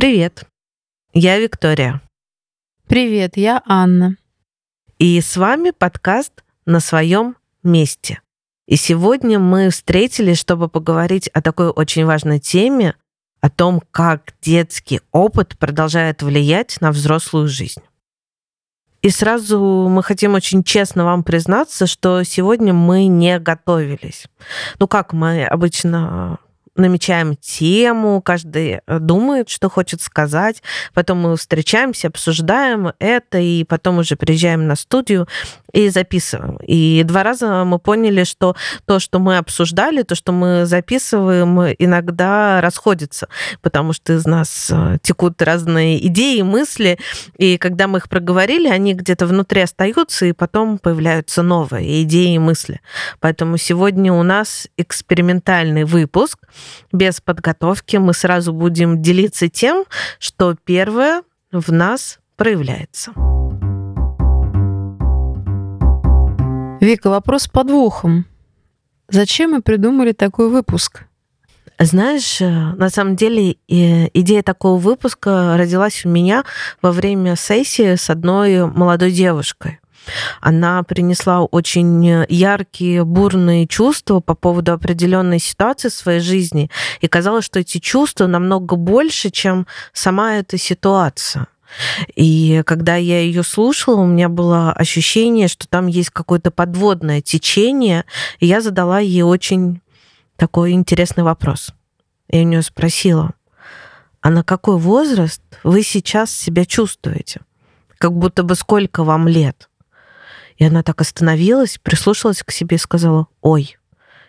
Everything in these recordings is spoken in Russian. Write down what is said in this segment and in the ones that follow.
Привет, я Виктория. Привет, я Анна. И с вами подкаст «На своем месте». И сегодня мы встретились, чтобы поговорить о такой очень важной теме, о том, как детский опыт продолжает влиять на взрослую жизнь. И сразу мы хотим очень честно вам признаться, что сегодня мы не готовились. Ну как мы обычно намечаем тему, каждый э, думает, что хочет сказать, потом мы встречаемся, обсуждаем это, и потом уже приезжаем на студию и записываем. И два раза мы поняли, что то, что мы обсуждали, то, что мы записываем, иногда расходится, потому что из нас э, текут разные идеи, мысли, и когда мы их проговорили, они где-то внутри остаются, и потом появляются новые идеи и мысли. Поэтому сегодня у нас экспериментальный выпуск, без подготовки. Мы сразу будем делиться тем, что первое в нас проявляется. Вика, вопрос с подвохом. Зачем мы придумали такой выпуск? Знаешь, э, на самом деле идея такого выпуска родилась у меня во время сессии с одной молодой девушкой. Она принесла очень яркие, бурные чувства по поводу определенной ситуации в своей жизни. И казалось, что эти чувства намного больше, чем сама эта ситуация. И когда я ее слушала, у меня было ощущение, что там есть какое-то подводное течение, и я задала ей очень такой интересный вопрос. Я у нее спросила, а на какой возраст вы сейчас себя чувствуете? Как будто бы сколько вам лет? И она так остановилась, прислушалась к себе и сказала, ой,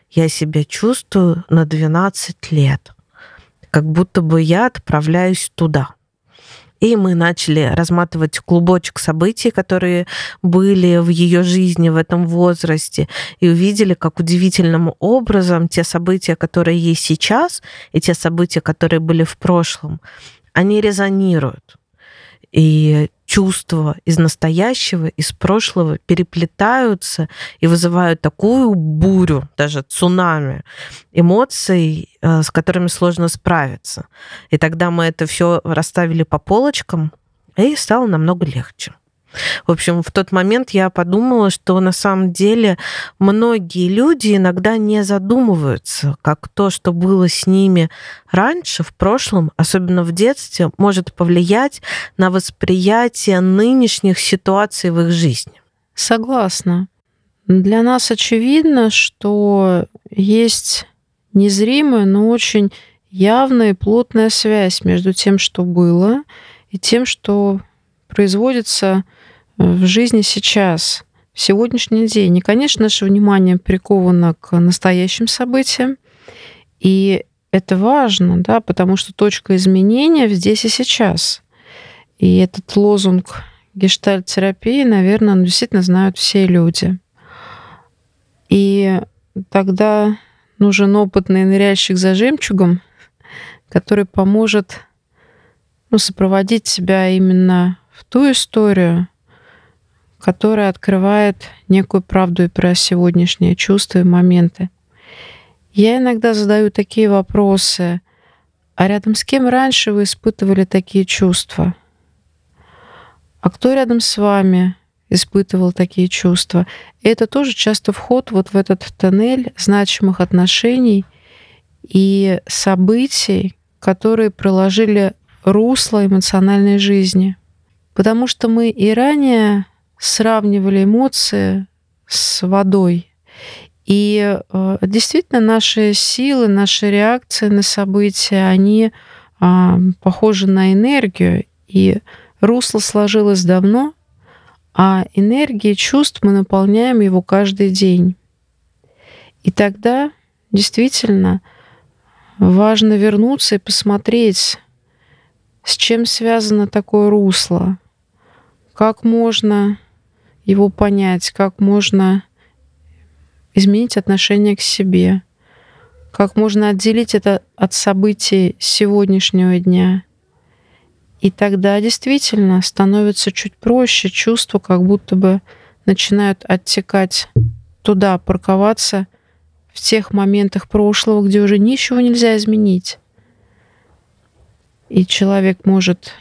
я себя чувствую на 12 лет, как будто бы я отправляюсь туда. И мы начали разматывать клубочек событий, которые были в ее жизни в этом возрасте, и увидели, как удивительным образом те события, которые есть сейчас, и те события, которые были в прошлом, они резонируют. И чувства из настоящего, из прошлого переплетаются и вызывают такую бурю, даже цунами эмоций, э, с которыми сложно справиться. И тогда мы это все расставили по полочкам, и стало намного легче. В общем, в тот момент я подумала, что на самом деле многие люди иногда не задумываются, как то, что было с ними раньше, в прошлом, особенно в детстве, может повлиять на восприятие нынешних ситуаций в их жизни. Согласна. Для нас очевидно, что есть незримая, но очень явная и плотная связь между тем, что было, и тем, что производится в жизни сейчас, в сегодняшний день. И, конечно, наше внимание приковано к настоящим событиям. И это важно, да, потому что точка изменения здесь и сейчас. И этот лозунг гештальт-терапии, наверное, ну, действительно знают все люди. И тогда нужен опытный ныряльщик за жемчугом, который поможет ну, сопроводить себя именно в ту историю, которая открывает некую правду и про сегодняшние чувства и моменты. Я иногда задаю такие вопросы. А рядом с кем раньше вы испытывали такие чувства? А кто рядом с вами испытывал такие чувства? И это тоже часто вход вот в этот тоннель значимых отношений и событий, которые проложили русло эмоциональной жизни. Потому что мы и ранее сравнивали эмоции с водой. И э, действительно наши силы, наши реакции на события, они э, похожи на энергию. И русло сложилось давно, а энергией чувств мы наполняем его каждый день. И тогда действительно важно вернуться и посмотреть, с чем связано такое русло, как можно его понять, как можно изменить отношение к себе, как можно отделить это от событий сегодняшнего дня. И тогда действительно становится чуть проще, чувства как будто бы начинают оттекать туда, парковаться в тех моментах прошлого, где уже ничего нельзя изменить. и человек может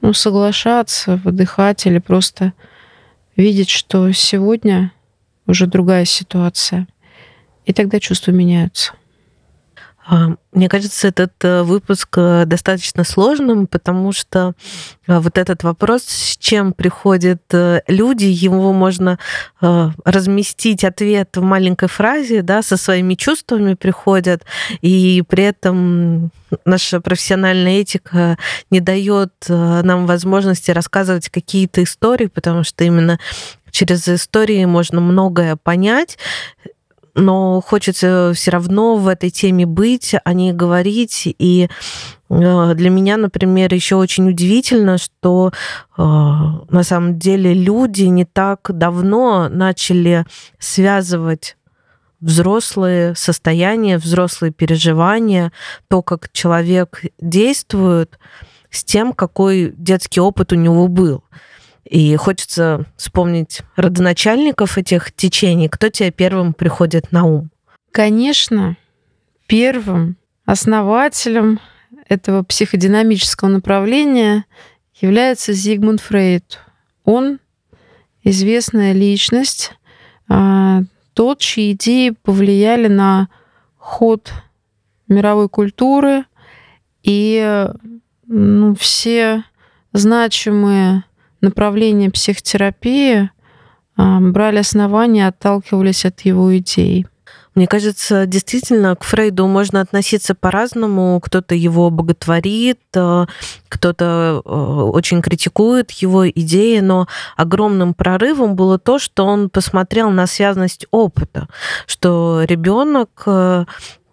ну, соглашаться, выдыхать или просто видеть, что сегодня уже другая ситуация. И тогда чувства меняются. А, мне кажется, этот э, выпуск э, достаточно сложным, потому что э, вот этот вопрос, с чем приходят люди, его можно разместить ответ в маленькой фразе, да, со своими чувствами приходят, и при этом наша профессиональная этика не дает нам возможности рассказывать какие-то истории, потому что именно через истории можно многое понять, но хочется все равно в этой теме быть, о ней говорить. И э, для меня, например, еще очень удивительно, что э, на самом деле люди не так давно начали связывать взрослые состояния, взрослые переживания, то, как человек действует, с тем, какой детский опыт у него был. И хочется вспомнить родоначальников этих течений. Кто тебе первым приходит на ум? Конечно, первым основателем этого психодинамического направления является Зигмунд Фрейд. Он известная личность, а, тот, чьи идеи повлияли на ход мировой культуры, и ну, все значимые направления психотерапии брали основания, отталкивались от его идей. Мне кажется, действительно, к Фрейду можно относиться по-разному. Кто-то его боготворит, а, кто-то а, очень критикует его идеи, но огромным прорывом было то, что он посмотрел на связность опыта, что ребенок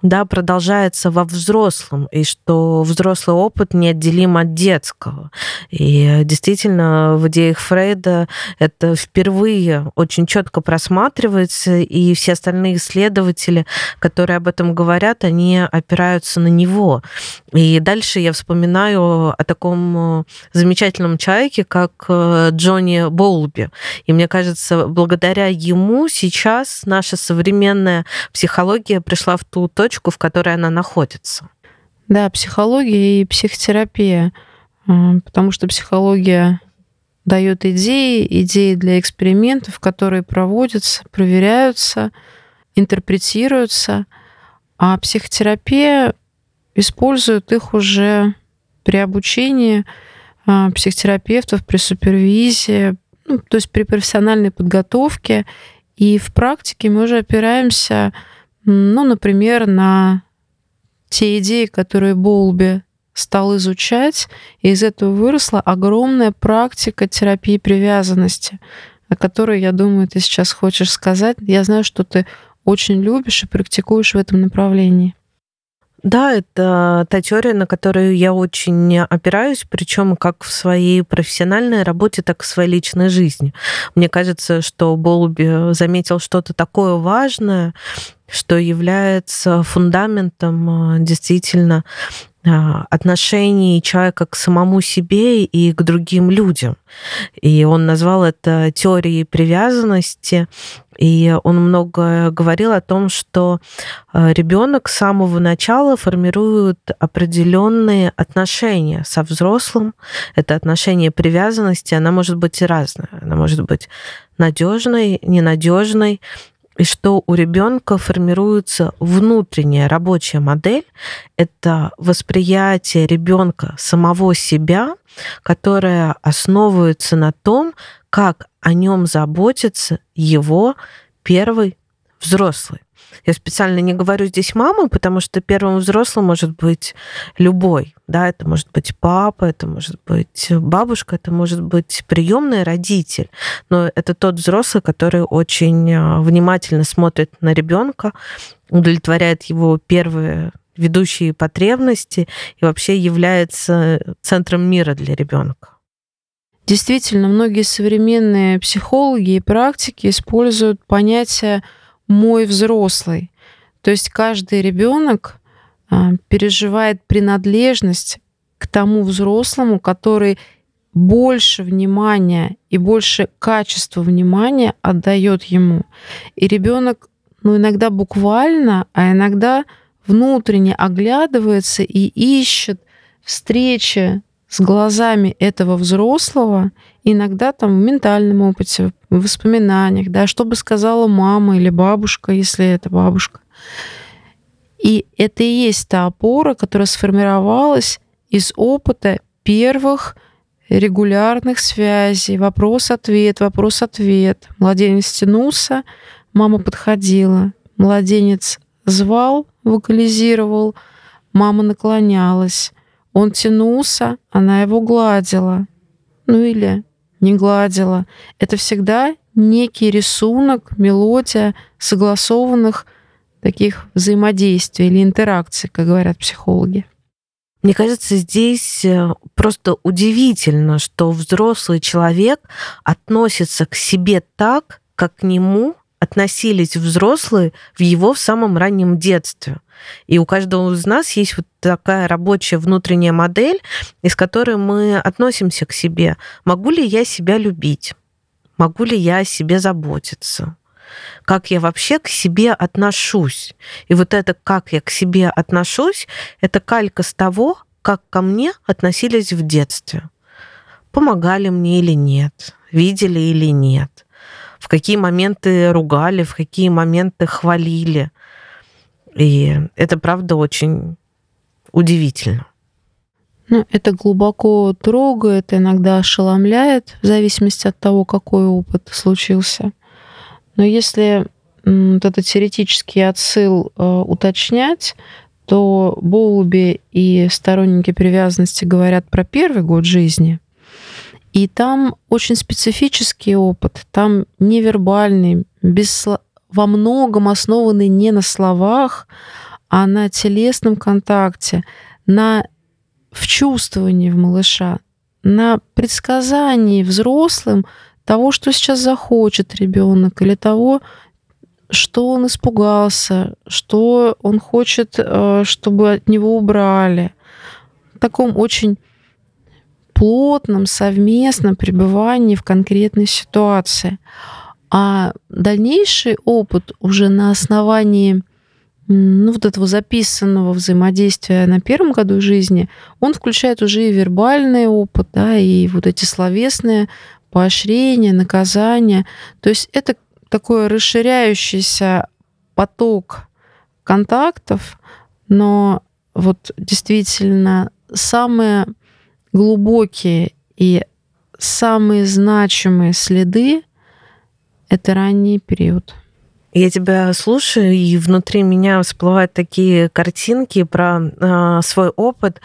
да, продолжается во взрослом, и что взрослый опыт неотделим от детского. И действительно, в идеях Фрейда это впервые очень четко просматривается, и все остальные исследователи, которые об этом говорят, они опираются на него. И дальше я вспоминаю о таком замечательном человеке, как э, Джонни Боулби. И мне кажется, благодаря ему сейчас наша современная психология пришла в ту точку, точку, в которой она находится. Да, психология и психотерапия, а, потому что психология дает идеи, идеи для экспериментов, которые проводятся, проверяются, интерпретируются, а психотерапия использует их уже при обучении а, психотерапевтов, при супервизии, ну, то есть при профессиональной подготовке. И в практике мы уже опираемся ну, например, на те идеи, которые Болби стал изучать, и из этого выросла огромная практика терапии привязанности, о которой, я думаю, ты сейчас хочешь сказать. Я знаю, что ты очень любишь и практикуешь в этом направлении. Да, это та теория, на которую я очень опираюсь, причем как в своей профессиональной работе, так и в своей личной жизни. Мне кажется, что Болби заметил что-то такое важное, что является фундаментом а, действительно а, отношений человека к самому себе и к другим людям. И он назвал это теорией привязанности. И он много говорил о том, что а, ребенок с самого начала формирует определенные отношения со взрослым. Это отношение привязанности, она может быть разная. Она может быть надежной, ненадежной, и что у ребенка формируется внутренняя рабочая модель, это восприятие ребенка самого себя, которое основывается на том, как о нем заботится его первый взрослый. Я специально не говорю здесь мама, потому что первым взрослым может быть любой. Да, это может быть папа, это может быть бабушка, это может быть приемный родитель. Но это тот взрослый, который очень а, внимательно смотрит на ребенка, удовлетворяет его первые ведущие потребности и вообще является центром мира для ребенка. Действительно, многие современные психологи и практики используют понятие мой взрослый. То есть каждый ребенок а, переживает принадлежность к тому взрослому, который больше внимания и больше качества внимания отдает ему. И ребенок, ну, иногда буквально, а иногда внутренне оглядывается и ищет встречи с глазами этого взрослого, иногда там в ментальном опыте, в воспоминаниях, да, что бы сказала мама или бабушка, если это бабушка. И это и есть та опора, которая сформировалась из опыта первых регулярных связей, вопрос-ответ, вопрос-ответ. Младенец тянулся, мама подходила. Младенец звал, вокализировал, мама наклонялась. Он тянулся, она его гладила. Ну или не гладила. Это всегда некий рисунок, мелодия согласованных таких взаимодействий или интеракций, как говорят психологи. Мне кажется, здесь э, просто удивительно, что взрослый человек относится к себе так, как к нему относились взрослые в его в самом раннем детстве. И у каждого из нас есть вот такая рабочая внутренняя модель, из которой мы относимся к себе. Могу ли я себя любить? Могу ли я о себе заботиться? Как я вообще к себе отношусь? И вот это, как я к себе отношусь, это калька с того, как ко мне относились в детстве. Помогали мне или нет, видели или нет, в какие моменты ругали, в какие моменты хвалили – и это, правда, очень удивительно. Ну, это глубоко трогает, иногда ошеломляет, в зависимости от того, какой опыт случился. Но если вот этот теоретический отсыл э, уточнять, то Боулби и сторонники привязанности говорят про первый год жизни. И там очень специфический опыт, там невербальный, без, во многом основаны не на словах, а на телесном контакте, на вчувствовании в малыша, на предсказании взрослым того, что сейчас захочет ребенок, или того, что он испугался, что он хочет, э, чтобы от него убрали. В таком очень плотном, совместном пребывании в конкретной ситуации. А дальнейший опыт уже на основании ну, вот этого записанного взаимодействия на первом году жизни, он включает уже и вербальный опыт, да, и вот эти словесные поощрения, наказания. То есть это такой расширяющийся поток контактов, но вот действительно самые глубокие и самые значимые следы это ранний период. Я тебя слушаю, и внутри меня всплывают такие картинки про э, свой опыт.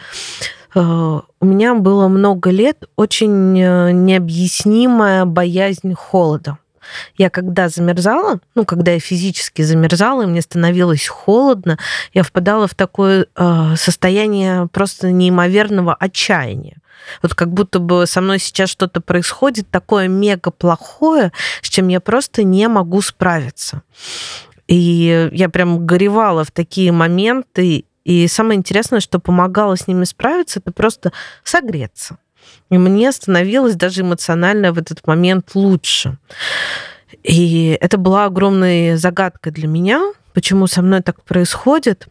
Э, у меня было много лет очень э, необъяснимая боязнь холода. Я когда замерзала, ну, когда я физически замерзала, и мне становилось холодно, я впадала в такое э, состояние просто неимоверного отчаяния. Вот как будто бы со мной сейчас что-то происходит такое мега плохое, с чем я просто не могу справиться. И я прям горевала в такие моменты. И самое интересное, что помогало с ними справиться, это просто согреться. И мне становилось даже эмоционально в этот момент лучше. И это была огромной загадкой для меня, почему со мной так происходит.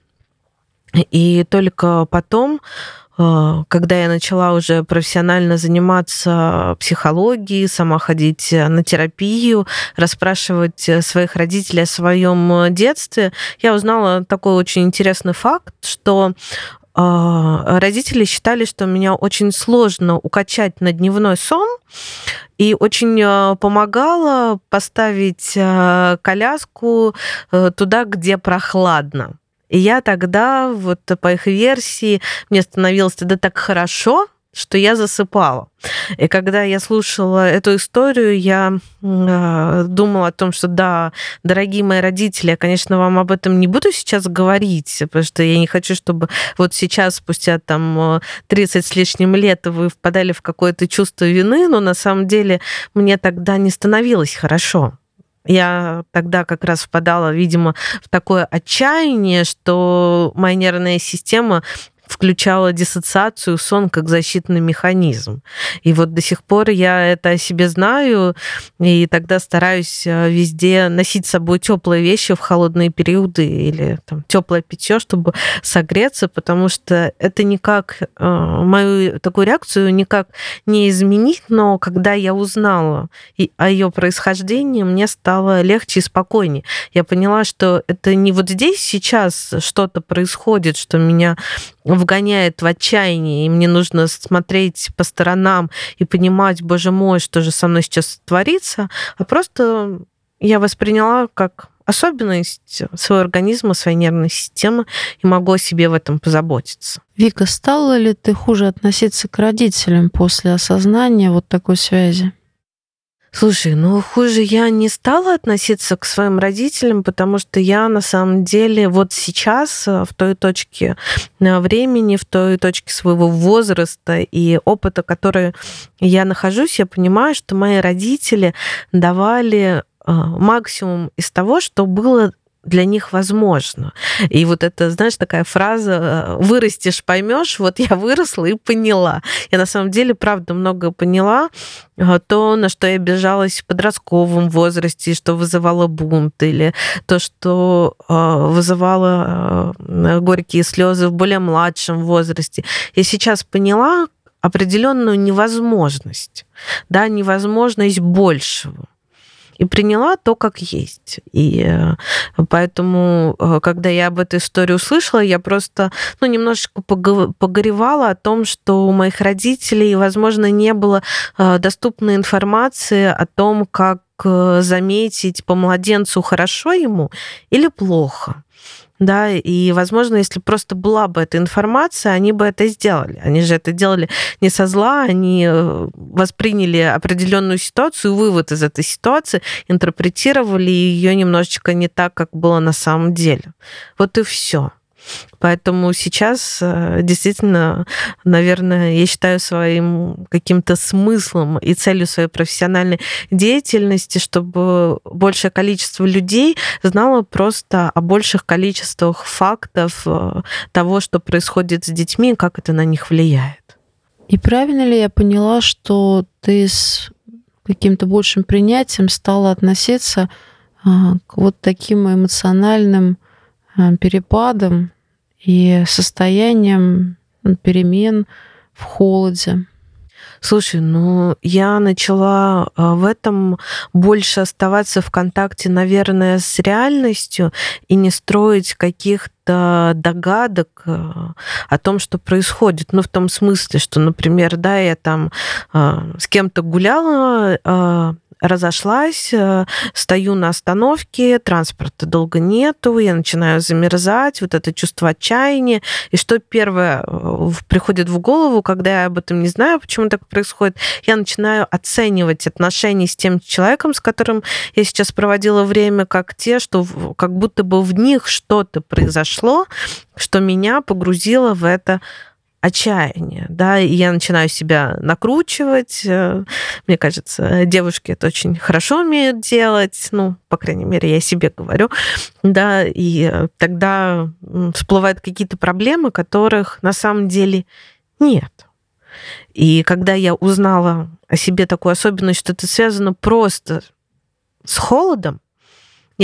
И только потом когда я начала уже профессионально заниматься психологией, сама ходить на терапию, расспрашивать своих родителей о своем детстве, я узнала такой очень интересный факт, что э, родители считали, что меня очень сложно укачать на дневной сон, и очень э, помогало поставить коляску туда, где прохладно. И я тогда, вот по их версии, мне становилось тогда так хорошо, что я засыпала. И когда я слушала эту историю, я э, думала о том, что да, дорогие мои родители, я, конечно, вам об этом не буду сейчас говорить, потому что я не хочу, чтобы вот сейчас, спустя там 30 с лишним лет, вы впадали в какое-то чувство вины, но на самом деле мне тогда не становилось хорошо. Я тогда как раз впадала, видимо, в такое отчаяние, что моя нервная система включала диссоциацию, сон как защитный механизм. И вот до сих пор я это о себе знаю, и тогда стараюсь э, везде носить с собой теплые вещи в холодные периоды или там, теплое питье, чтобы согреться, потому что это никак э, мою такую реакцию никак не изменить, но когда я узнала о ее происхождении, мне стало легче и спокойнее. Я поняла, что это не вот здесь сейчас что-то происходит, что меня вгоняет в отчаяние, и мне нужно смотреть по сторонам и понимать, боже мой, что же со мной сейчас творится, а просто я восприняла как особенность своего организма, своей нервной системы и могу о себе в этом позаботиться. Вика, стала ли ты хуже относиться к родителям после осознания вот такой связи? Слушай, ну хуже я не стала относиться к своим родителям, потому что я на самом деле вот сейчас э, в той точке э, времени, в той точке своего возраста и опыта, который я нахожусь, я понимаю, что мои родители давали э, максимум из того, что было для них возможно. И вот это, знаешь, такая фраза э, «вырастешь, поймешь». Вот я выросла и поняла. Я на самом деле, правда, много поняла. Э, то, на что я обижалась в подростковом возрасте, что вызывало бунт, или то, что э, вызывало горькие слезы в более младшем возрасте. Я сейчас поняла определенную невозможность, да, невозможность большего и приняла то, как есть. И э, поэтому, э, когда я об этой истории услышала, я просто ну, немножечко погоревала о том, что у моих родителей, возможно, не было э, доступной информации о том, как заметить по младенцу, хорошо ему или плохо да, и, возможно, если просто была бы эта информация, они бы это сделали. Они же это делали не со зла, они э, восприняли определенную ситуацию, вывод из этой ситуации, интерпретировали ее немножечко не так, как было на самом деле. Вот и все. Поэтому сейчас э, действительно, наверное, я считаю своим каким-то смыслом и целью своей профессиональной деятельности, чтобы большее количество людей знало просто о больших количествах фактов э, того, что происходит с детьми как это на них влияет. И правильно ли я поняла, что ты с каким-то большим принятием стала относиться а, к вот таким эмоциональным а, перепадам и состоянием перемен в холоде. Слушай, ну я начала а, в этом больше оставаться в контакте, наверное, с реальностью и не строить каких-то догадок а, о том, что происходит. Ну, в том смысле, что, например, да, я там с кем-то гуляла, разошлась, э, стою на остановке, транспорта долго нету, я начинаю замерзать, вот это чувство отчаяния. И что первое э, приходит в голову, когда я об этом не знаю, почему так происходит, я начинаю оценивать отношения с тем человеком, с которым я сейчас проводила время, как те, что как будто бы в них что-то произошло, что меня погрузило в это отчаяние, да, и я начинаю себя накручивать. Э, мне кажется, девушки это очень хорошо умеют делать, ну, по крайней мере, я себе говорю, да, и тогда всплывают какие-то проблемы, которых на самом деле нет. И когда я узнала о себе такую особенность, что это связано просто с холодом,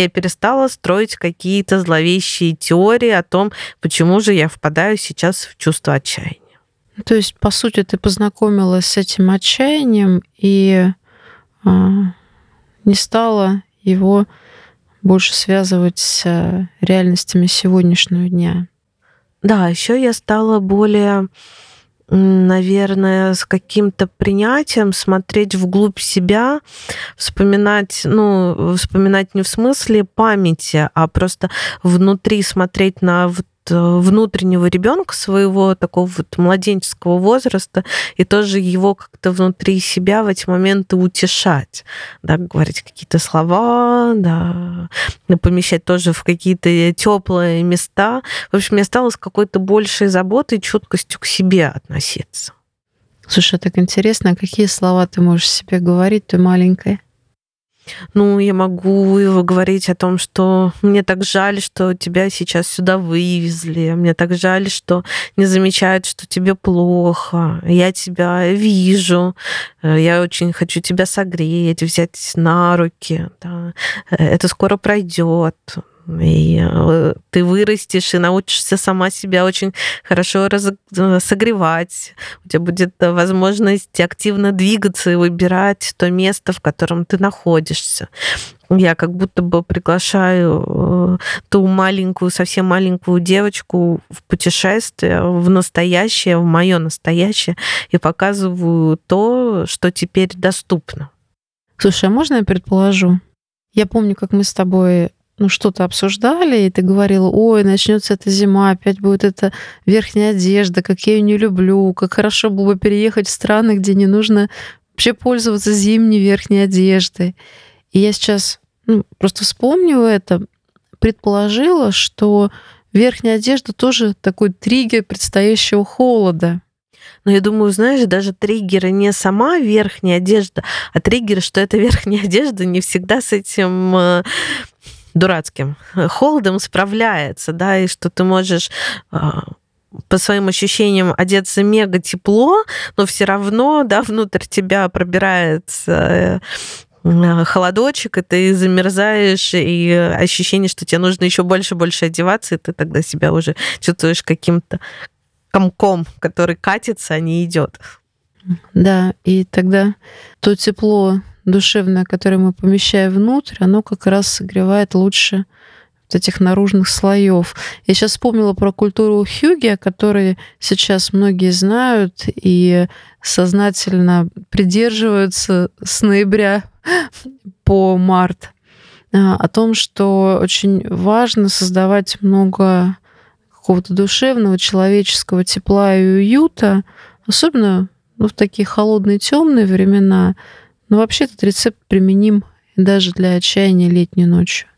я перестала строить какие-то зловещие теории о том, почему же я впадаю сейчас в чувство отчаяния. То есть, по сути, ты познакомилась с этим отчаянием и э, не стала его больше связывать с э, реальностями сегодняшнего дня. Да, еще я стала более наверное, с каким-то принятием смотреть вглубь себя, вспоминать, ну, вспоминать не в смысле памяти, а просто внутри смотреть на внутреннего ребенка своего такого вот младенческого возраста и тоже его как-то внутри себя в эти моменты утешать, да, говорить какие-то слова, да, помещать тоже в какие-то теплые места. В общем, я стала с какой-то большей заботой чуткостью к себе относиться. Слушай, так интересно, какие слова ты можешь себе говорить, ты маленькая? Ну, я могу говорить о том, что мне так жаль, что тебя сейчас сюда вывезли. Мне так жаль, что не замечают, что тебе плохо. Я тебя вижу. Э, я очень хочу тебя согреть, взять на руки. Да. Э, это скоро пройдет и э, ты вырастешь и научишься сама себя очень хорошо раз... Э, согревать. У тебя будет возможность активно двигаться и выбирать то место, в котором ты находишься. Я как будто бы приглашаю э, ту маленькую, совсем маленькую девочку в путешествие, в настоящее, в мое настоящее, и показываю то, что теперь доступно. Слушай, а можно я предположу? Я помню, как мы с тобой ну, что-то обсуждали, и ты говорила, ой, начнется эта зима, опять будет эта верхняя одежда, как я ее не люблю, как хорошо было бы переехать в страны, где не нужно вообще пользоваться зимней верхней одеждой. И я сейчас ну, просто вспомню это, предположила, что верхняя одежда тоже такой триггер предстоящего холода. Но я думаю, знаешь, даже триггеры не сама верхняя одежда, а триггеры, что эта верхняя одежда не всегда с этим э, дурацким холодом справляется, да, и что ты можешь а, по своим ощущениям одеться мега тепло, но все равно, да, внутрь тебя пробирается э, холодочек, и ты замерзаешь, и ощущение, что тебе нужно еще больше больше одеваться, и ты тогда себя уже чувствуешь каким-то комком, который катится, а не идет. Да, и тогда то тепло душевное, которое мы помещаем внутрь, оно как раз согревает лучше вот этих наружных слоев. Я сейчас вспомнила про культуру хюги, о которой сейчас многие знают и сознательно придерживаются с ноября по март. А, о том, что очень важно создавать много какого-то душевного, человеческого тепла и уюта, особенно ну, в такие холодные, темные времена, но вообще этот рецепт применим даже для отчаяния летней ночью.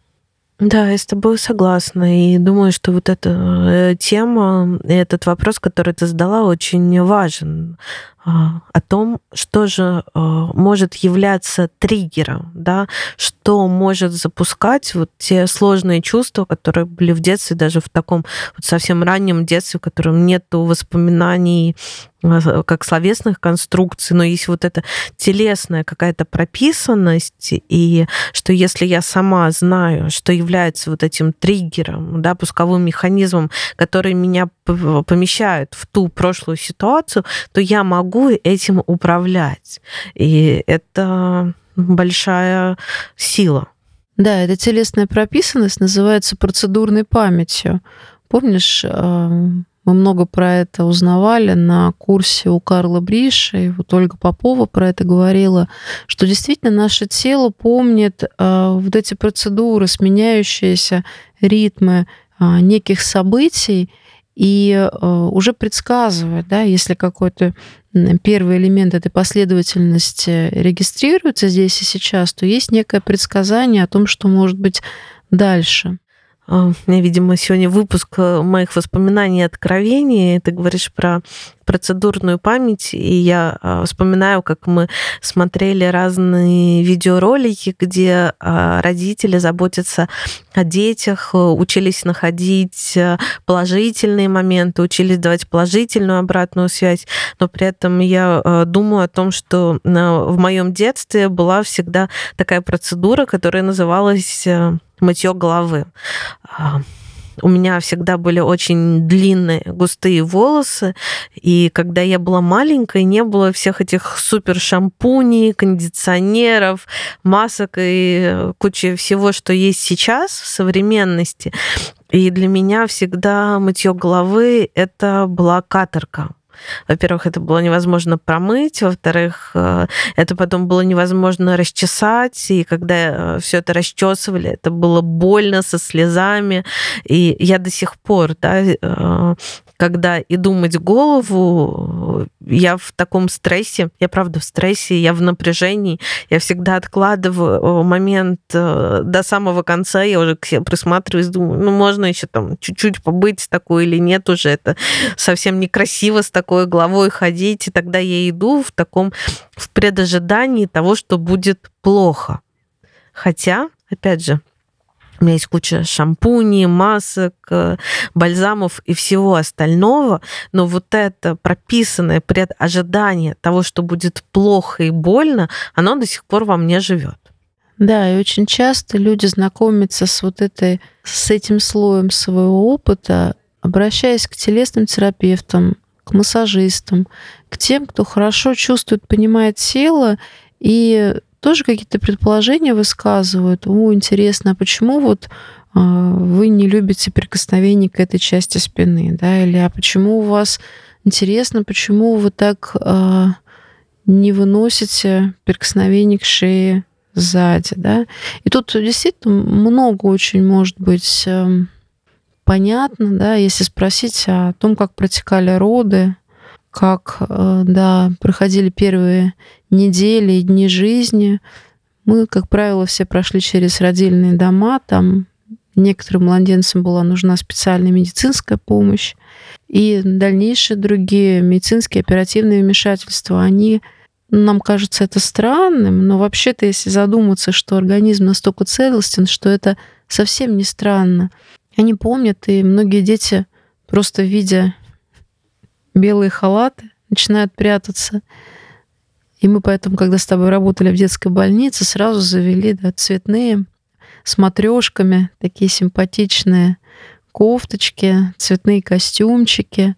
Да, я с тобой согласна. И думаю, что вот эта э, тема, этот вопрос, который ты задала, очень важен. А, о том, что же а, может являться триггером, да, что может запускать вот те сложные чувства, которые были в детстве, даже в таком вот совсем раннем детстве, в котором нет воспоминаний а, как словесных конструкций, но есть вот эта телесная какая-то прописанность, и что если я сама знаю, что является вот этим триггером, да, пусковым механизмом, который меня помещает в ту прошлую ситуацию, то я могу этим управлять. И это большая сила. Да, эта телесная прописанность называется процедурной памятью. Помнишь, эм, мы много про это узнавали на курсе у Карла Бриша, и вот Ольга Попова про это говорила, что действительно наше тело помнит э, вот эти процедуры, сменяющиеся ритмы э, неких событий, и э, уже предсказывает, да, если какой-то первый элемент этой последовательности регистрируется здесь и сейчас, то есть некое предсказание о том, что может быть дальше. А, меня, видимо, сегодня выпуск э, моих воспоминаний и откровений. Ты говоришь про процедурную память, и я а, вспоминаю, как мы смотрели разные видеоролики, где а, родители заботятся о детях, учились находить э, положительные моменты, учились давать положительную обратную связь, но при этом я э, думаю о том, что в моем детстве была всегда такая процедура, которая называлась мытье головы. У меня всегда были очень длинные, густые волосы, и когда я была маленькой, не было всех этих супер шампуней, кондиционеров, масок и кучи всего, что есть сейчас в современности. И для меня всегда мытье головы это была каторга. Во-первых, это было невозможно промыть, во-вторых, э, это потом было невозможно расчесать, и когда э, все это расчесывали, это было больно со слезами, и я до сих пор, да, э, когда иду мыть голову, я в таком стрессе, я правда в стрессе, я в напряжении, я всегда откладываю момент до самого конца, я уже к себе присматриваюсь, думаю, ну можно еще там чуть-чуть побыть с такой или нет уже, это совсем некрасиво с такой головой ходить, и тогда я иду в таком в предожидании того, что будет плохо. Хотя, опять же, у меня есть куча шампуней, масок, э, бальзамов и всего остального, но вот это прописанное предожидание того, что будет плохо и больно, оно до сих пор во мне живет. Да, и очень часто люди знакомятся с вот этой, с этим слоем своего опыта, обращаясь к телесным терапевтам, к массажистам, к тем, кто хорошо чувствует, понимает тело и тоже какие-то предположения высказывают. О, интересно, а почему вот а, вы не любите прикосновение к этой части спины, да, или а почему у вас интересно, почему вы так а, не выносите прикосновение к шее сзади, да. И тут действительно много очень может быть эм, понятно, да, если спросить о том, как протекали роды, как, э, да, проходили первые недели и дни жизни. Мы, как правило, все прошли через родильные дома, там некоторым младенцам была нужна специальная медицинская помощь. И дальнейшие другие медицинские оперативные вмешательства, они, нам кажется это странным, но вообще-то, если задуматься, что организм настолько целостен, что это совсем не странно. Они помнят, и многие дети, просто видя белые халаты, начинают прятаться. И мы поэтому, когда с тобой работали в детской больнице, сразу завели да, цветные с матрешками, такие симпатичные кофточки, цветные костюмчики.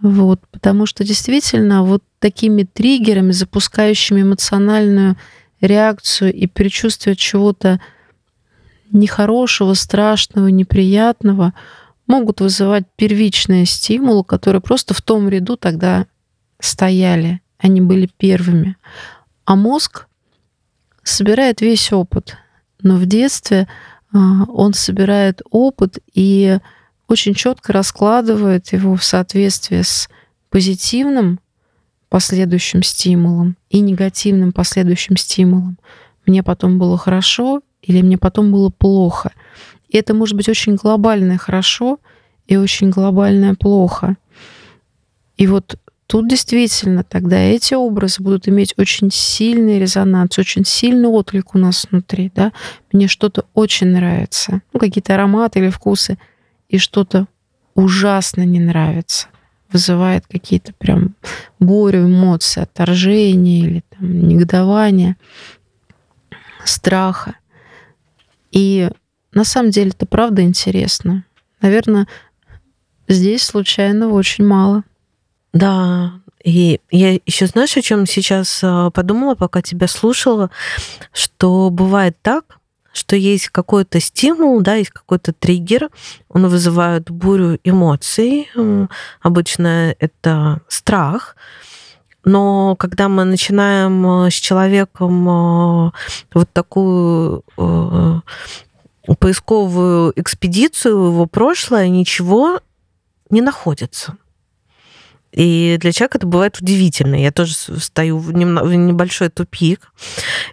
Вот, потому что действительно вот такими триггерами, запускающими эмоциональную реакцию и предчувствие чего-то нехорошего, страшного, неприятного, могут вызывать первичные стимулы, которые просто в том ряду тогда стояли, они были первыми. А мозг собирает весь опыт, но в детстве а, он собирает опыт и очень четко раскладывает его в соответствии с позитивным последующим стимулом и негативным последующим стимулом. Мне потом было хорошо или мне потом было плохо. И это может быть очень глобальное хорошо и очень глобальное плохо. И вот тут действительно тогда эти образы будут иметь очень сильный резонанс, очень сильный отклик у нас внутри. Да? Мне что-то очень нравится, ну, какие-то ароматы или вкусы, и что-то ужасно не нравится вызывает какие-то прям бурю эмоций, отторжения или там, негодования, страха. И на самом деле это правда интересно. Наверное, здесь случайного очень мало. Да, и я еще знаешь, о чем сейчас а, подумала, пока тебя слушала, что бывает так, что есть какой-то стимул, да, есть какой-то триггер, он вызывает бурю эмоций. Обычно это страх. Но когда мы начинаем а, с человеком а, вот такую поисковую экспедицию его прошлое, ничего не находится. И для человека это бывает удивительно. Я тоже стою в, небольшой тупик.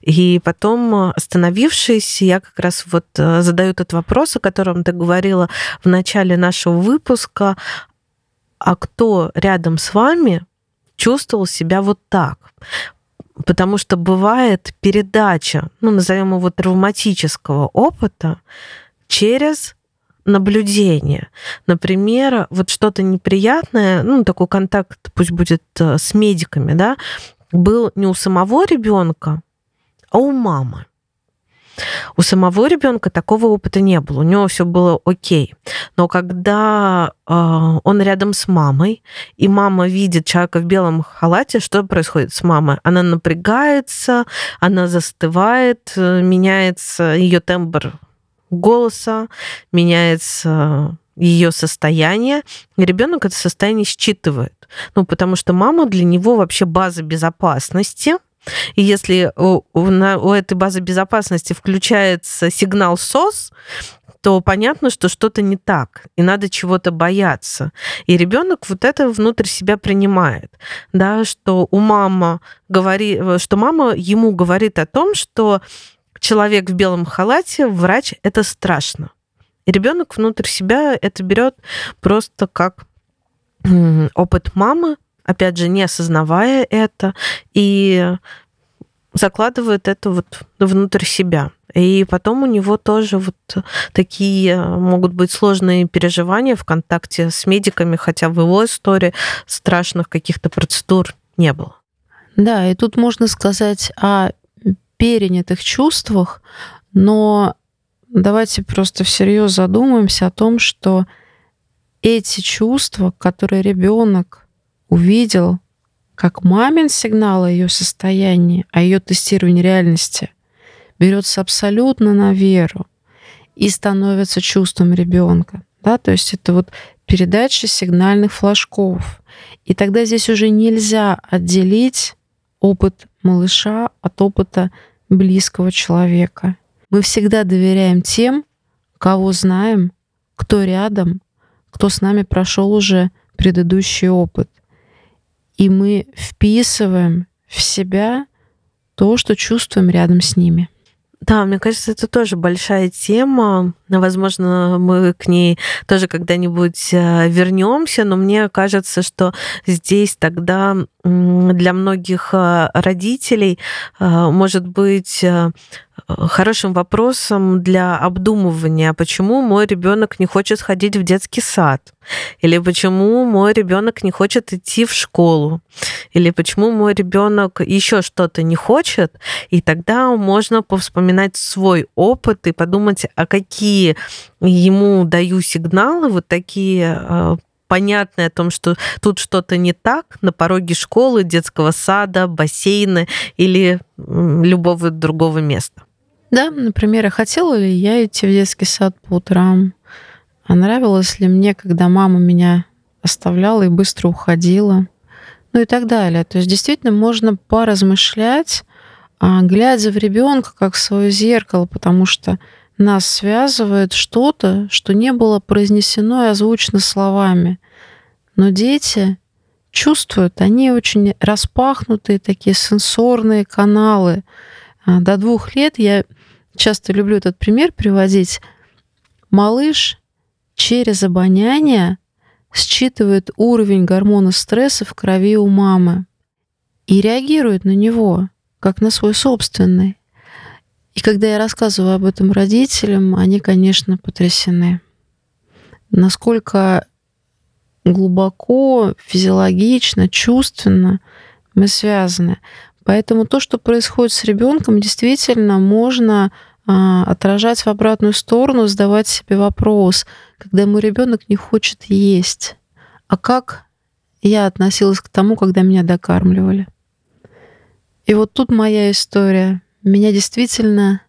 И потом, остановившись, я как раз вот э, задаю этот вопрос, о котором ты говорила в начале нашего выпуска. А кто рядом с вами чувствовал себя вот так? Потому что бывает передача, ну, назовем его травматического опыта через наблюдение. Например, вот что-то неприятное, ну, такой контакт, пусть будет э, с медиками, да, был не у самого ребенка, а у мамы. У самого ребенка такого опыта не было, у него все было окей. Но когда э, он рядом с мамой, и мама видит человека в белом халате, что происходит с мамой? Она напрягается, она застывает, э, меняется ее тембр голоса, меняется ее состояние, и ребенок это состояние считывает. Ну, потому что мама для него вообще база безопасности. И если у, у, на, у этой базы безопасности включается сигнал СОС, то понятно, что что-то не так, и надо чего-то бояться. И ребенок вот это внутрь себя принимает, да, что у мамы говорит, что мама ему говорит о том, что человек в белом халате, врач, это страшно. И ребенок внутрь себя это берет просто как опыт мамы, опять же, не осознавая это. И закладывает это вот внутрь себя. И потом у него тоже вот такие могут быть сложные переживания в контакте с медиками, хотя в его истории страшных каких-то процедур не было. Да, и тут можно сказать о перенятых чувствах, но давайте просто всерьез задумаемся о том, что эти чувства, которые ребенок увидел как мамин сигнал о ее состоянии, о ее тестировании реальности, берется абсолютно на веру и становится чувством ребенка. Да? То есть это вот передача сигнальных флажков. И тогда здесь уже нельзя отделить опыт малыша от опыта близкого человека. Мы всегда доверяем тем, кого знаем, кто рядом, кто с нами прошел уже предыдущий опыт. И мы вписываем в себя то, что чувствуем рядом с ними. Да, мне кажется, это тоже большая тема. Возможно, мы к ней тоже когда-нибудь э, вернемся, но мне кажется, что здесь тогда для многих э, родителей э, может быть хорошим вопросом для обдумывания, почему мой ребенок не хочет ходить в детский сад, или почему мой ребенок не хочет идти в школу, или почему мой ребенок еще что-то не хочет, и тогда можно повспоминать свой опыт и подумать, а какие ему даю сигналы, вот такие э, понятные о том, что тут что-то не так на пороге школы, детского сада, бассейна или любого другого места. Да, например, а хотела ли я идти в детский сад по утрам? А нравилось ли мне, когда мама меня оставляла и быстро уходила? Ну и так далее. То есть действительно можно поразмышлять, а, глядя в ребенка как в свое зеркало, потому что нас связывает что-то, что не было произнесено и озвучено словами. Но дети чувствуют, они очень распахнутые, такие сенсорные каналы. А, до двух лет я часто люблю этот пример приводить. Малыш через обоняние считывает уровень гормона стресса в крови у мамы и реагирует на него, как на свой собственный. И когда я рассказываю об этом родителям, они, конечно, потрясены. Насколько глубоко, физиологично, чувственно мы связаны. Поэтому то, что происходит с ребенком, действительно можно отражать в обратную сторону, задавать себе вопрос, когда мой ребенок не хочет есть, а как я относилась к тому, когда меня докармливали. И вот тут моя история. Меня действительно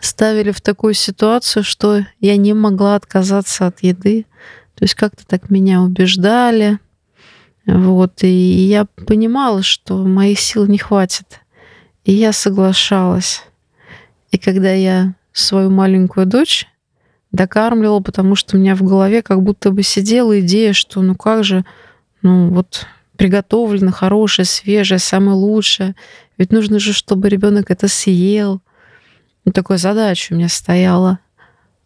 ставили в такую ситуацию, что я не могла отказаться от еды. То есть как-то так меня убеждали. Вот, и я понимала, что моих сил не хватит. И я соглашалась. И когда я свою маленькую дочь докармливала, потому что у меня в голове как будто бы сидела идея, что ну как же, ну вот приготовлено хорошее, свежее, самое лучшее. Ведь нужно же, чтобы ребенок это съел. Ну, такая задача у меня стояла.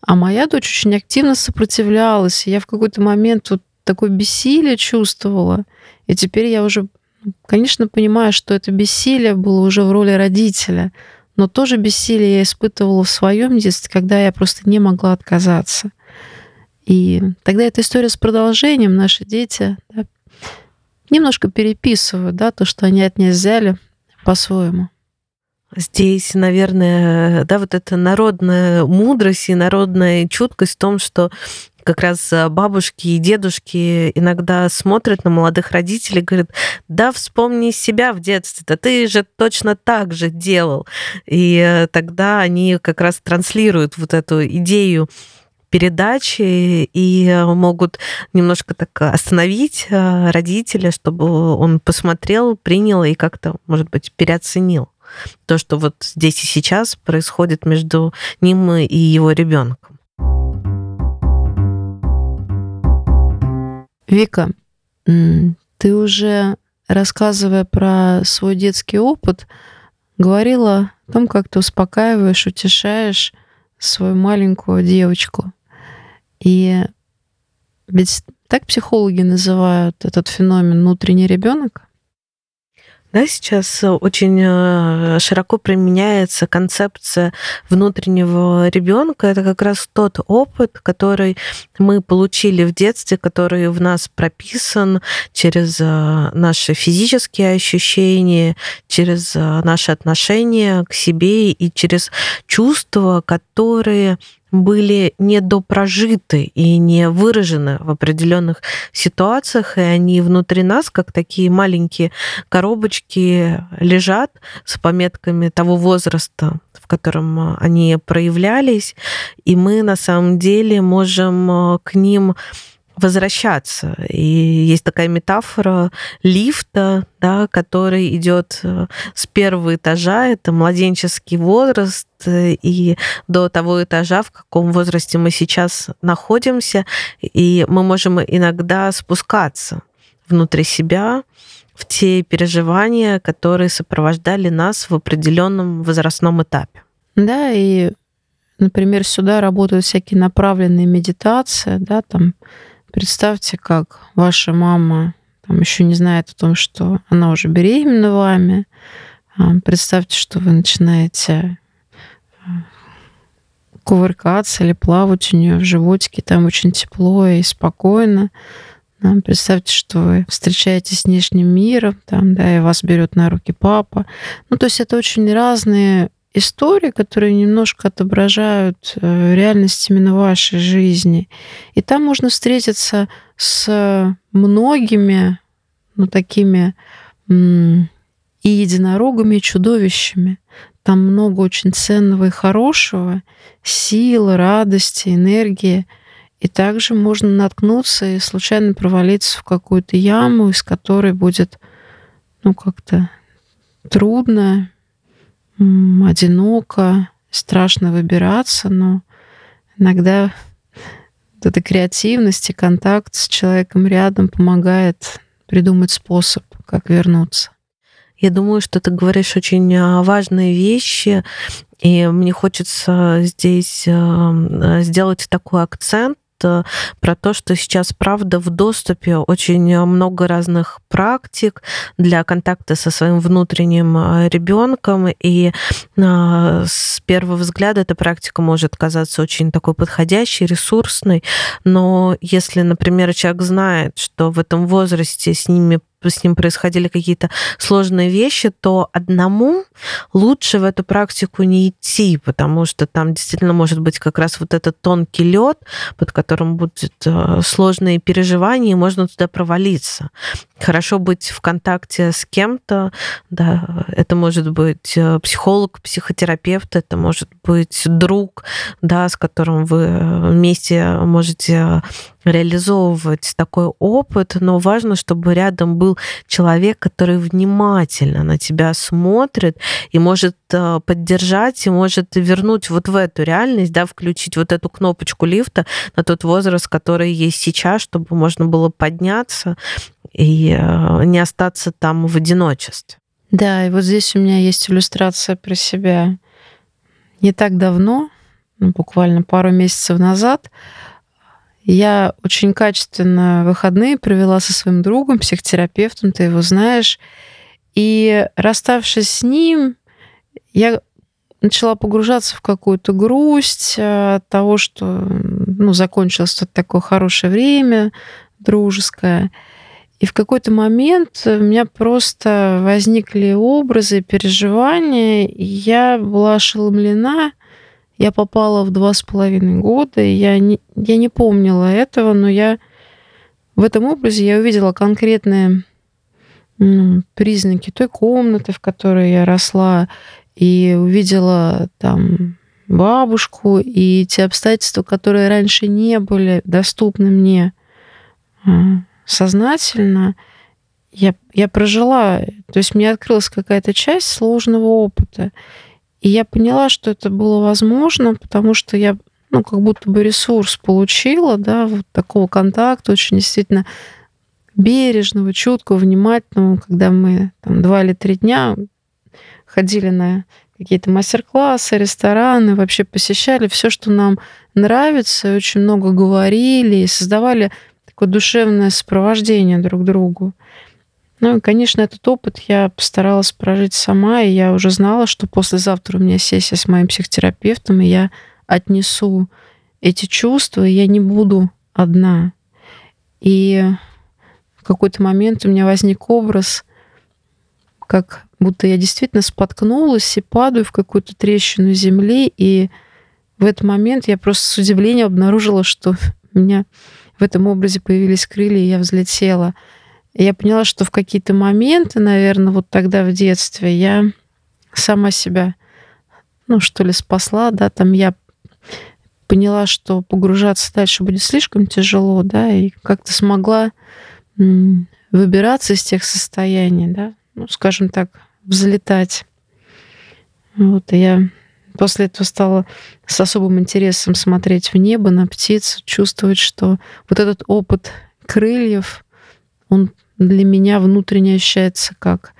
А моя дочь очень активно сопротивлялась. И я в какой-то момент вот такое бессилие чувствовала. И теперь я уже, конечно, понимаю, что это бессилие было уже в роли родителя — но тоже бессилие я испытывала в своем детстве, когда я просто не могла отказаться. И тогда эта история с продолжением. Наши дети да, немножко переписывают да, то, что они от нее взяли по-своему. Здесь, наверное, да, вот эта народная мудрость и народная чуткость в том, что как раз э, бабушки и дедушки иногда смотрят на молодых родителей и говорят, да, вспомни себя в детстве, да ты же точно так же делал. И э, тогда они как раз транслируют вот эту идею передачи и э, могут немножко так остановить родителя, чтобы он посмотрел, принял и как-то, может быть, переоценил то, что вот здесь и сейчас происходит между ним и его ребенком. Вика, ты уже рассказывая про свой детский опыт, говорила о том, как ты успокаиваешь, утешаешь свою маленькую девочку. И ведь так психологи называют этот феномен внутренний ребенок? Да, сейчас очень э, широко применяется концепция внутреннего ребенка. Это как раз тот опыт, который мы получили в детстве, который в нас прописан через э, наши физические ощущения, через э, наши отношения к себе и через чувства, которые были недопрожиты и не выражены в определенных ситуациях, и они внутри нас, как такие маленькие коробочки, лежат с пометками того возраста, в котором они проявлялись, и мы на самом деле можем к ним возвращаться. И есть такая метафора лифта, да, который идет э, с первого этажа, это младенческий возраст, э, и до того этажа, в каком возрасте мы сейчас находимся, и мы можем иногда спускаться внутри себя в те переживания, которые сопровождали нас в определенном возрастном этапе. Да, и, например, сюда работают всякие направленные медитации, да, там Представьте, как ваша мама там еще не знает о том, что она уже беременна вами. А, представьте, что вы начинаете а, кувыркаться или плавать у нее в животике, там очень тепло и спокойно. Представьте, что вы встречаетесь с внешним миром, там, да, и вас берет на руки папа. Ну, то есть это очень разные истории, которые немножко отображают э, реальность именно вашей жизни. И там можно встретиться с многими, ну, такими и единорогами, и чудовищами. Там много очень ценного и хорошего, силы, радости, энергии. И также можно наткнуться и случайно провалиться в какую-то яму, из которой будет, ну, как-то трудно, одиноко, страшно выбираться, но иногда вот эта креативность и контакт с человеком рядом помогает придумать способ, как вернуться. Я думаю, что ты говоришь очень а, важные вещи, и мне хочется здесь а, сделать такой акцент про то, что сейчас, правда, в доступе очень много разных практик для контакта со своим внутренним э, ребенком. И э, с первого взгляда эта практика может казаться очень такой подходящей, ресурсной. Но если, например, человек знает, что в этом возрасте с ними с ним происходили какие-то сложные вещи, то одному лучше в эту практику не идти, потому что там действительно может быть как раз вот этот тонкий лед, под которым будут э, сложные переживания, и можно туда провалиться. Хорошо быть в контакте с кем-то, да, это может быть э, психолог, психотерапевт, это может быть друг, да, с которым вы э, вместе можете реализовывать такой опыт, но важно, чтобы рядом был человек, который внимательно на тебя смотрит и может э, поддержать, и может вернуть вот в эту реальность, да, включить вот эту кнопочку лифта на тот возраст, который есть сейчас, чтобы можно было подняться и э, не остаться там в одиночестве. Да, и вот здесь у меня есть иллюстрация про себя. Не так давно, ну, буквально пару месяцев назад, я очень качественно выходные провела со своим другом, психотерапевтом, ты его знаешь. И расставшись с ним, я начала погружаться в какую-то грусть от того, что ну, закончилось тут такое хорошее время, дружеское. И в какой-то момент у меня просто возникли образы, переживания, и я была ошеломлена. Я попала в два с половиной года, и я не, я не помнила этого, но я в этом образе я увидела конкретные ну, признаки той комнаты, в которой я росла, и увидела там бабушку и те обстоятельства, которые раньше не были доступны мне а, сознательно, я, я прожила, то есть мне открылась какая-то часть сложного опыта. И я поняла, что это было возможно, потому что я, ну, как будто бы ресурс получила, да, вот такого контакта, очень действительно бережного, чуткого, внимательного, когда мы там два или три дня ходили на какие-то мастер-классы, рестораны, вообще посещали все, что нам нравится, очень много говорили и создавали такое душевное сопровождение друг другу. Ну и, конечно, этот опыт я постаралась прожить сама, и я уже знала, что послезавтра у меня сессия с моим психотерапевтом, и я отнесу эти чувства, и я не буду одна. И в какой-то момент у меня возник образ, как будто я действительно споткнулась и падаю в какую-то трещину земли, и в этот момент я просто с удивлением обнаружила, что у меня в этом образе появились крылья, и я взлетела. Я поняла, что в какие-то моменты, наверное, вот тогда в детстве я сама себя, ну, что ли, спасла, да, там я поняла, что погружаться дальше будет слишком тяжело, да, и как-то смогла выбираться из тех состояний, да, ну, скажем так, взлетать. Вот, и я после этого стала с особым интересом смотреть в небо, на птиц, чувствовать, что вот этот опыт крыльев, он для меня внутренне ощущается как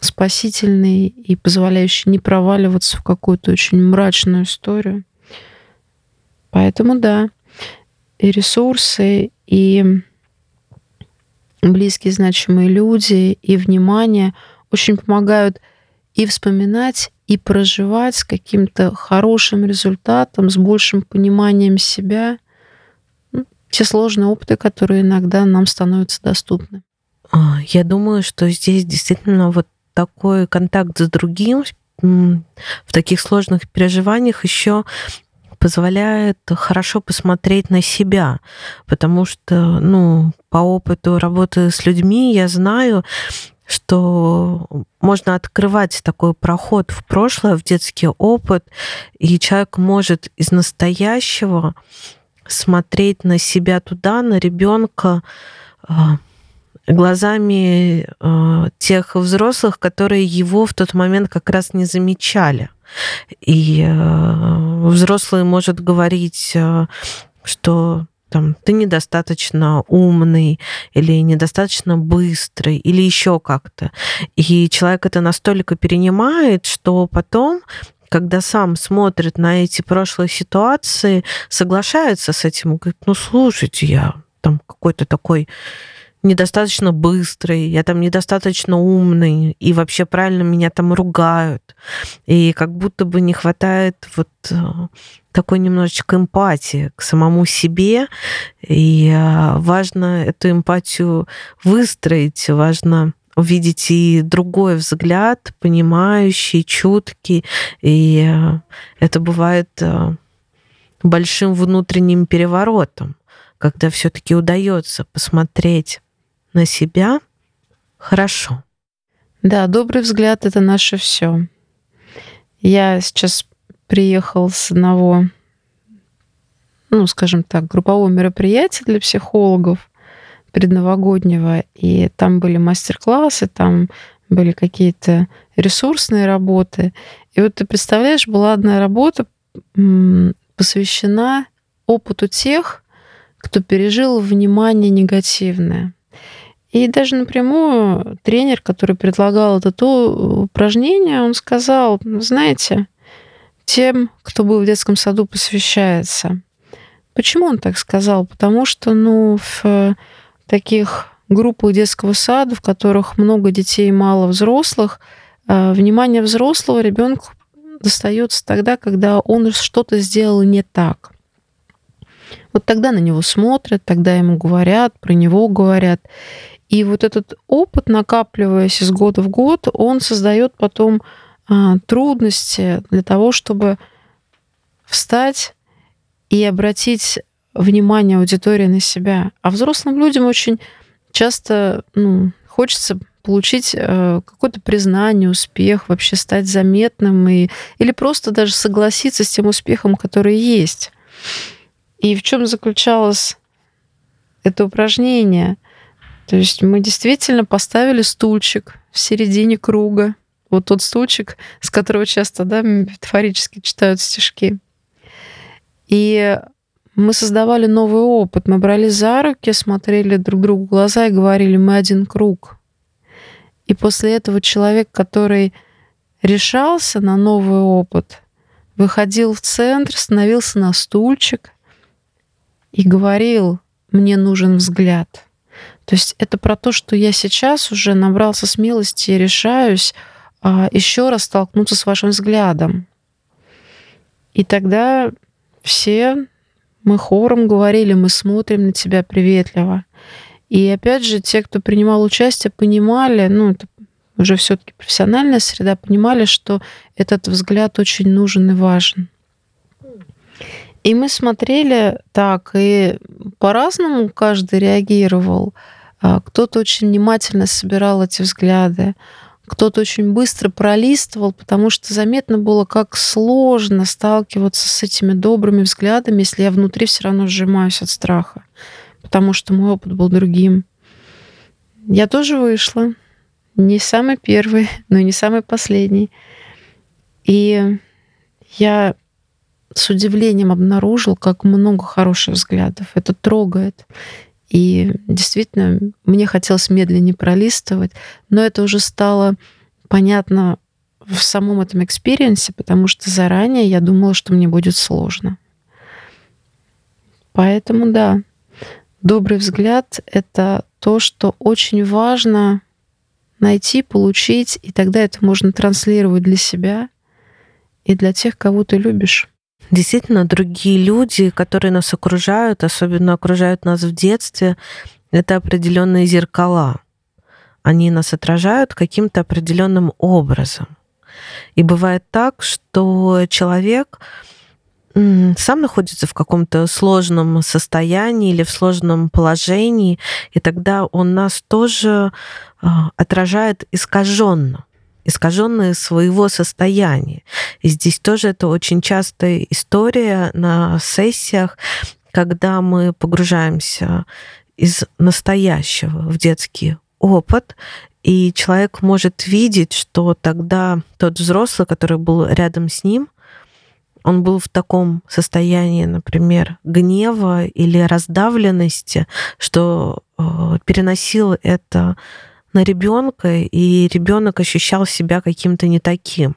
спасительный и позволяющий не проваливаться в какую-то очень мрачную историю. Поэтому да, и ресурсы, и близкие значимые люди, и внимание очень помогают и вспоминать, и проживать с каким-то хорошим результатом, с большим пониманием себя те сложные опыты, которые иногда нам становятся доступны. А, я думаю, что здесь действительно вот такой контакт с другим в таких сложных переживаниях еще позволяет хорошо посмотреть на себя, потому что, ну, по опыту работы с людьми я знаю, что можно открывать такой проход в прошлое, в детский опыт, и человек может из настоящего смотреть на себя туда, на ребенка а, глазами а, тех взрослых, которые его в тот момент как раз не замечали. И а, взрослый может говорить, что там, ты недостаточно умный или недостаточно быстрый или еще как-то. И человек это настолько перенимает, что потом когда сам смотрит на эти прошлые ситуации, соглашается с этим, говорит, ну слушайте, я там какой-то такой недостаточно быстрый, я там недостаточно умный, и вообще правильно меня там ругают. И как будто бы не хватает вот э, такой немножечко эмпатии к самому себе. И э, важно эту эмпатию выстроить, важно увидеть и другой взгляд, понимающий, чуткий. И э, это бывает большим внутренним переворотом, когда все-таки удается посмотреть на себя хорошо. Да, добрый взгляд это наше все. Я сейчас приехал с одного, ну, скажем так, группового мероприятия для психологов предновогоднего, и там были мастер-классы, там были какие-то ресурсные работы. И вот ты представляешь, была одна работа посвящена опыту тех, кто пережил внимание негативное. И даже напрямую тренер, который предлагал это то упражнение, он сказал, знаете, тем, кто был в детском саду, посвящается. Почему он так сказал? Потому что, ну, в таких группах детского сада, в которых много детей и мало взрослых, э, внимание взрослого ребенку достается тогда, когда он что-то сделал не так. Вот тогда на него смотрят, тогда ему говорят, про него говорят. И вот этот опыт, накапливаясь из года в год, он создает потом а, трудности для того, чтобы встать и обратить внимание аудитории на себя. А взрослым людям очень часто ну, хочется получить э, какое-то признание, успех, вообще стать заметным и, или просто даже согласиться с тем успехом, который есть. И в чем заключалось это упражнение – то есть мы действительно поставили стульчик в середине круга. Вот тот стульчик, с которого часто да, метафорически читают стишки. И мы создавали новый опыт. Мы брали за руки, смотрели друг другу в глаза и говорили, мы один круг. И после этого человек, который решался на новый опыт, выходил в центр, становился на стульчик и говорил, мне нужен взгляд – То есть это про то, что я сейчас уже набрался смелости и решаюсь а, еще раз столкнуться с вашим взглядом. И тогда все мы хором говорили, мы смотрим на тебя приветливо. И опять же, те, кто принимал участие, понимали, ну, это уже все-таки профессиональная среда, понимали, что этот взгляд очень нужен и важен. И мы смотрели так, и по-разному каждый реагировал. А, кто-то очень внимательно собирал эти взгляды, кто-то очень быстро пролистывал, потому что заметно было, как сложно сталкиваться с этими добрыми взглядами, если я внутри все равно сжимаюсь от страха, потому что мой опыт был другим. Я тоже вышла. Не самый первый, но и не самый последний. И я с удивлением обнаружил, как много хороших взглядов. Это трогает. И действительно, мне хотелось медленнее пролистывать, но это уже стало понятно в самом этом experience е, потому что заранее я думала, что мне будет сложно. Поэтому да, добрый взгляд — это то, что очень важно найти, получить, и тогда это можно транслировать для себя и для тех, кого ты любишь. Действительно, другие люди, которые нас окружают, особенно окружают нас в детстве, это определенные зеркала. Они нас отражают каким-то определенным образом. И бывает так, что человек сам находится в каком-то сложном состоянии или в сложном положении, и тогда он нас тоже а, отражает искаженно искаженные своего состояния. И здесь тоже это очень частая история на сессиях, когда мы погружаемся из настоящего в детский опыт, и человек может видеть, что тогда тот взрослый, который был рядом с ним, он был в таком состоянии, например, гнева или раздавленности, что э, переносил это на ребенка, и ребенок ощущал себя каким-то не таким.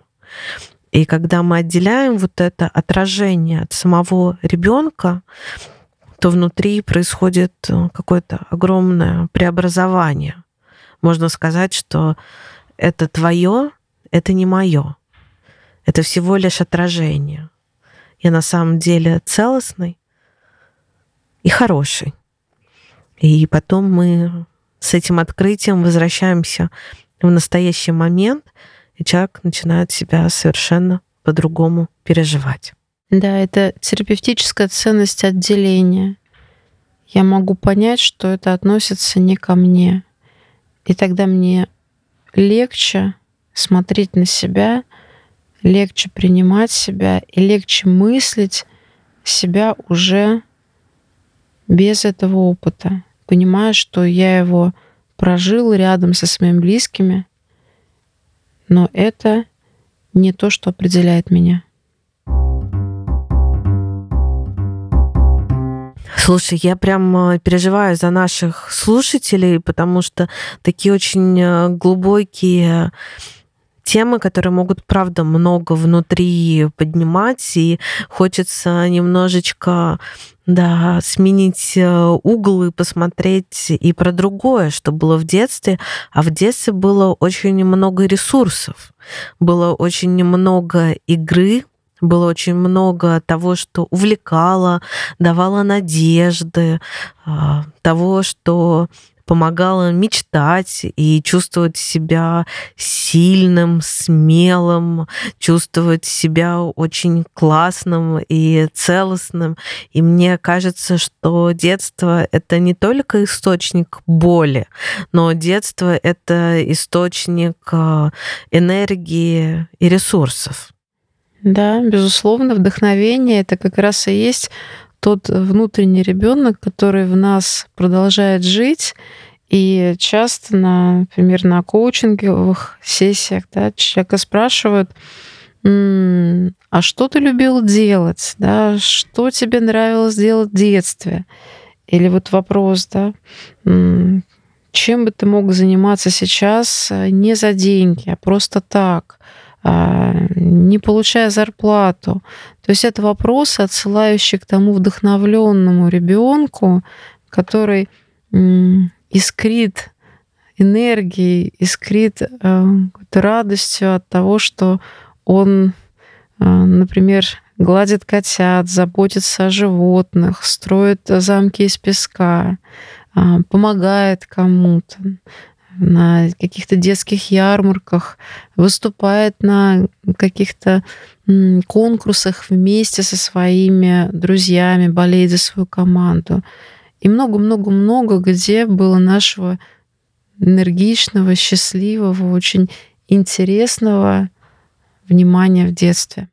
И когда мы отделяем вот это отражение от самого ребенка, то внутри происходит э, какое-то огромное преобразование. Можно сказать, что это твое, это не мое. Это всего лишь отражение. Я на самом деле целостный и хороший. И потом мы с этим открытием возвращаемся в настоящий момент, и человек начинает себя совершенно по-другому переживать. Да, это терапевтическая ценность отделения. Я могу понять, что это относится не ко мне. И тогда мне легче смотреть на себя, легче принимать себя и легче мыслить себя уже без этого опыта понимаю, что я его прожил рядом со своими близкими, но это не то, что определяет меня. Слушай, я прям э, переживаю за наших слушателей, потому что такие очень э, глубокие темы, которые могут, правда, много внутри поднимать, и хочется немножечко да, сменить э, угол и посмотреть и про другое, что было в детстве. А в детстве было очень много ресурсов, было очень много игры, было очень много того, что увлекало, давало надежды, а, того, что помогало мечтать и чувствовать себя сильным, смелым, чувствовать себя очень классным и целостным. И мне кажется, что детство — это не только источник боли, но детство — это источник э, энергии и ресурсов. Да, безусловно, вдохновение это как раз и есть тот внутренний ребенок, который в нас продолжает жить. И часто, например, на коучинговых сессиях да, человека спрашивают, а что ты любил делать, да, что тебе нравилось делать в детстве? Или вот вопрос, да, чем бы ты мог заниматься сейчас э, не за деньги, а просто так, не получая зарплату. То есть это вопросы, отсылающие к тому вдохновленному ребенку, который искрит энергией, искрит э, радостью от того, что он, э, например, гладит котят, заботится о животных, строит замки из песка, э, помогает кому-то на каких-то детских ярмарках, выступает на каких-то конкурсах вместе со своими друзьями, болеет за свою команду. И много-много-много, где было нашего энергичного, счастливого, очень интересного внимания в детстве.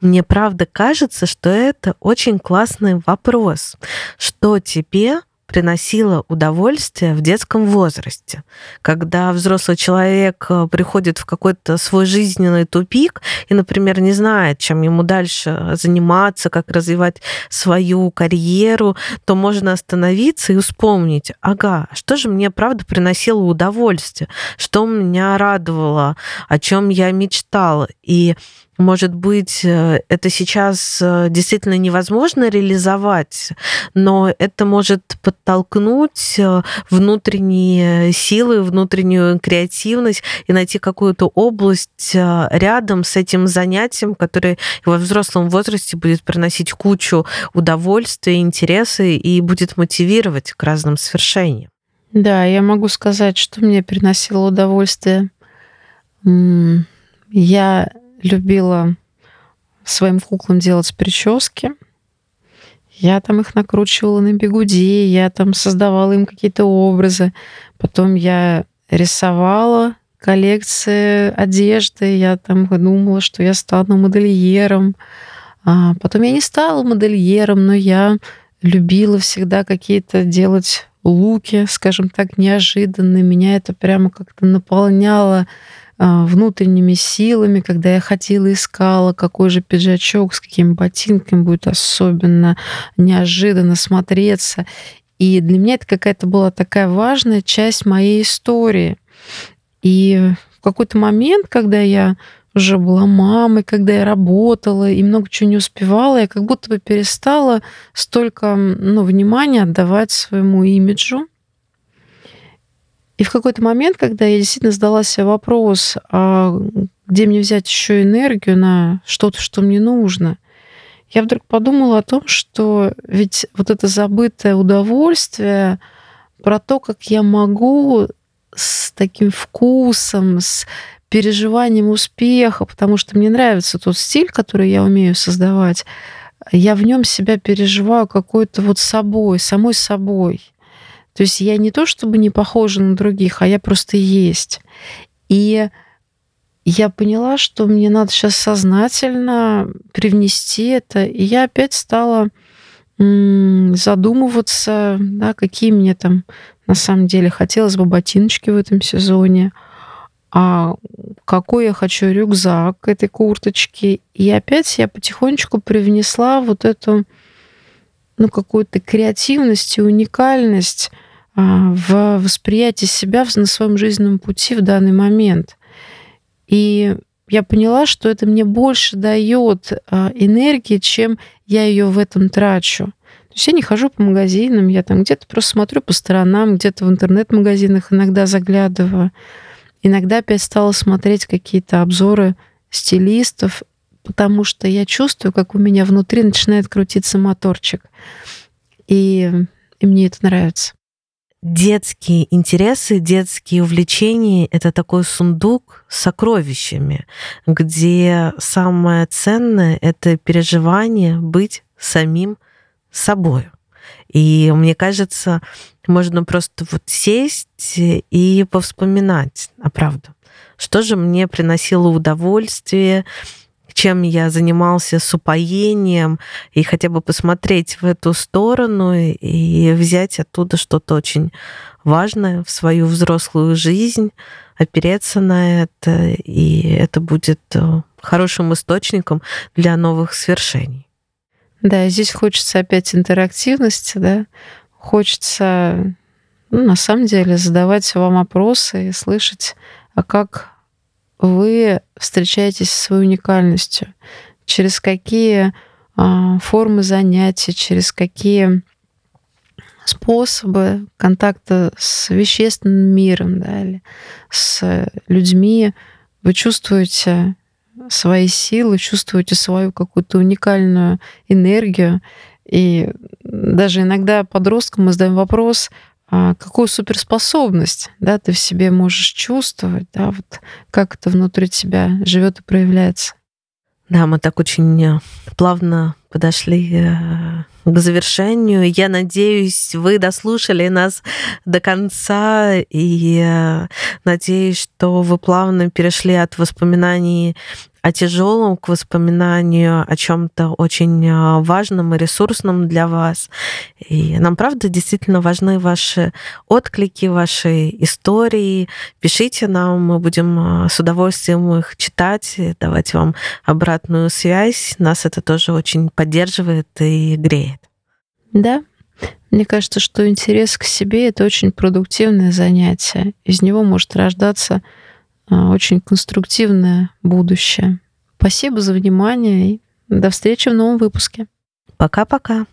Мне правда кажется, что это очень классный вопрос. Что тебе приносило удовольствие в детском возрасте. Когда взрослый человек э, приходит в какой-то свой жизненный тупик и, например, не знает, чем ему дальше заниматься, как развивать свою карьеру, то можно остановиться и вспомнить, ага, что же мне правда приносило удовольствие, что меня радовало, о чем я мечтала. И может быть, э, это сейчас э, действительно невозможно реализовать, но это может подтолкнуть э, внутренние силы, внутреннюю креативность и найти какую-то область рядом с этим занятием, которое во взрослом возрасте будет приносить кучу удовольствия, интереса и будет мотивировать к разным свершениям. Да, я могу сказать, что мне приносило удовольствие. Я любила своим куклам делать прически. Я там их накручивала на бегуди, я там создавала им какие-то образы. Потом я рисовала коллекции одежды, я там думала, что я стану модельером. А потом я не стала модельером, но я любила всегда какие-то делать луки, скажем так, неожиданные. Меня это прямо как-то наполняло внутренними силами, когда я ходила, искала, какой же пиджачок, с какими ботинками будет особенно неожиданно смотреться. И для меня это какая-то была такая важная часть моей истории. И в какой-то момент, когда я уже была мамой, когда я работала и много чего не успевала, я как будто бы перестала столько ну, внимания отдавать своему имиджу, и в какой-то момент, когда я действительно задала себе вопрос, а где мне взять еще энергию на что-то, что мне нужно, я вдруг подумала о том, что ведь вот это забытое удовольствие про то, как я могу с таким вкусом, с переживанием успеха, потому что мне нравится тот стиль, который я умею создавать, я в нем себя переживаю какой-то вот собой, самой собой. То есть я не то чтобы не похожа на других, а я просто есть. И я поняла, что мне надо сейчас сознательно привнести это. И я опять стала задумываться, да, какие мне там на самом деле хотелось бы ботиночки в этом сезоне, а какой я хочу рюкзак к этой курточке. И опять я потихонечку привнесла вот эту ну, какую-то креативность и уникальность в восприятии себя на своем жизненном пути в данный момент. И я поняла, что это мне больше дает а, энергии, чем я ее в этом трачу. То есть я не хожу по магазинам, я там где-то просто смотрю по сторонам, где-то в интернет-магазинах иногда заглядываю. Иногда опять стала смотреть какие-то обзоры стилистов, потому что я чувствую, как у меня внутри начинает крутиться моторчик. И, и мне это нравится детские интересы, детские увлечения — это такой сундук с сокровищами, где самое ценное — это переживание быть самим собой. И мне кажется, можно просто вот сесть и повспоминать, а правда, что же мне приносило удовольствие, чем я занимался с упоением, и хотя бы посмотреть в эту сторону и взять оттуда что-то очень важное в свою взрослую жизнь, опереться на это, и это будет э, хорошим источником для новых свершений. Да, здесь хочется опять интерактивности, да, хочется, ну, на самом деле, задавать вам вопросы и слышать, а как вы встречаетесь со своей уникальностью, через какие а, формы занятий, через какие способы контакта с вещественным миром, да, или с людьми, вы чувствуете свои силы, чувствуете свою какую-то уникальную энергию. И даже иногда подросткам мы задаем вопрос, какую суперспособность да, ты в себе можешь чувствовать, да, вот как это внутри тебя живет и проявляется. Да, мы так очень э, плавно подошли э, к завершению. Я надеюсь, вы дослушали нас до конца, и э, надеюсь, что вы плавно перешли от воспоминаний о тяжелом к воспоминанию о чем-то очень а, важном и ресурсном для вас. И нам, правда, действительно важны ваши отклики, ваши истории. Пишите нам, мы будем с удовольствием их читать, давать вам обратную связь. Нас это тоже очень поддерживает и греет. Да, мне кажется, что интерес к себе — это очень продуктивное занятие. Из него может рождаться а, очень конструктивное будущее. Спасибо за внимание и до встречи в новом выпуске. Пока-пока.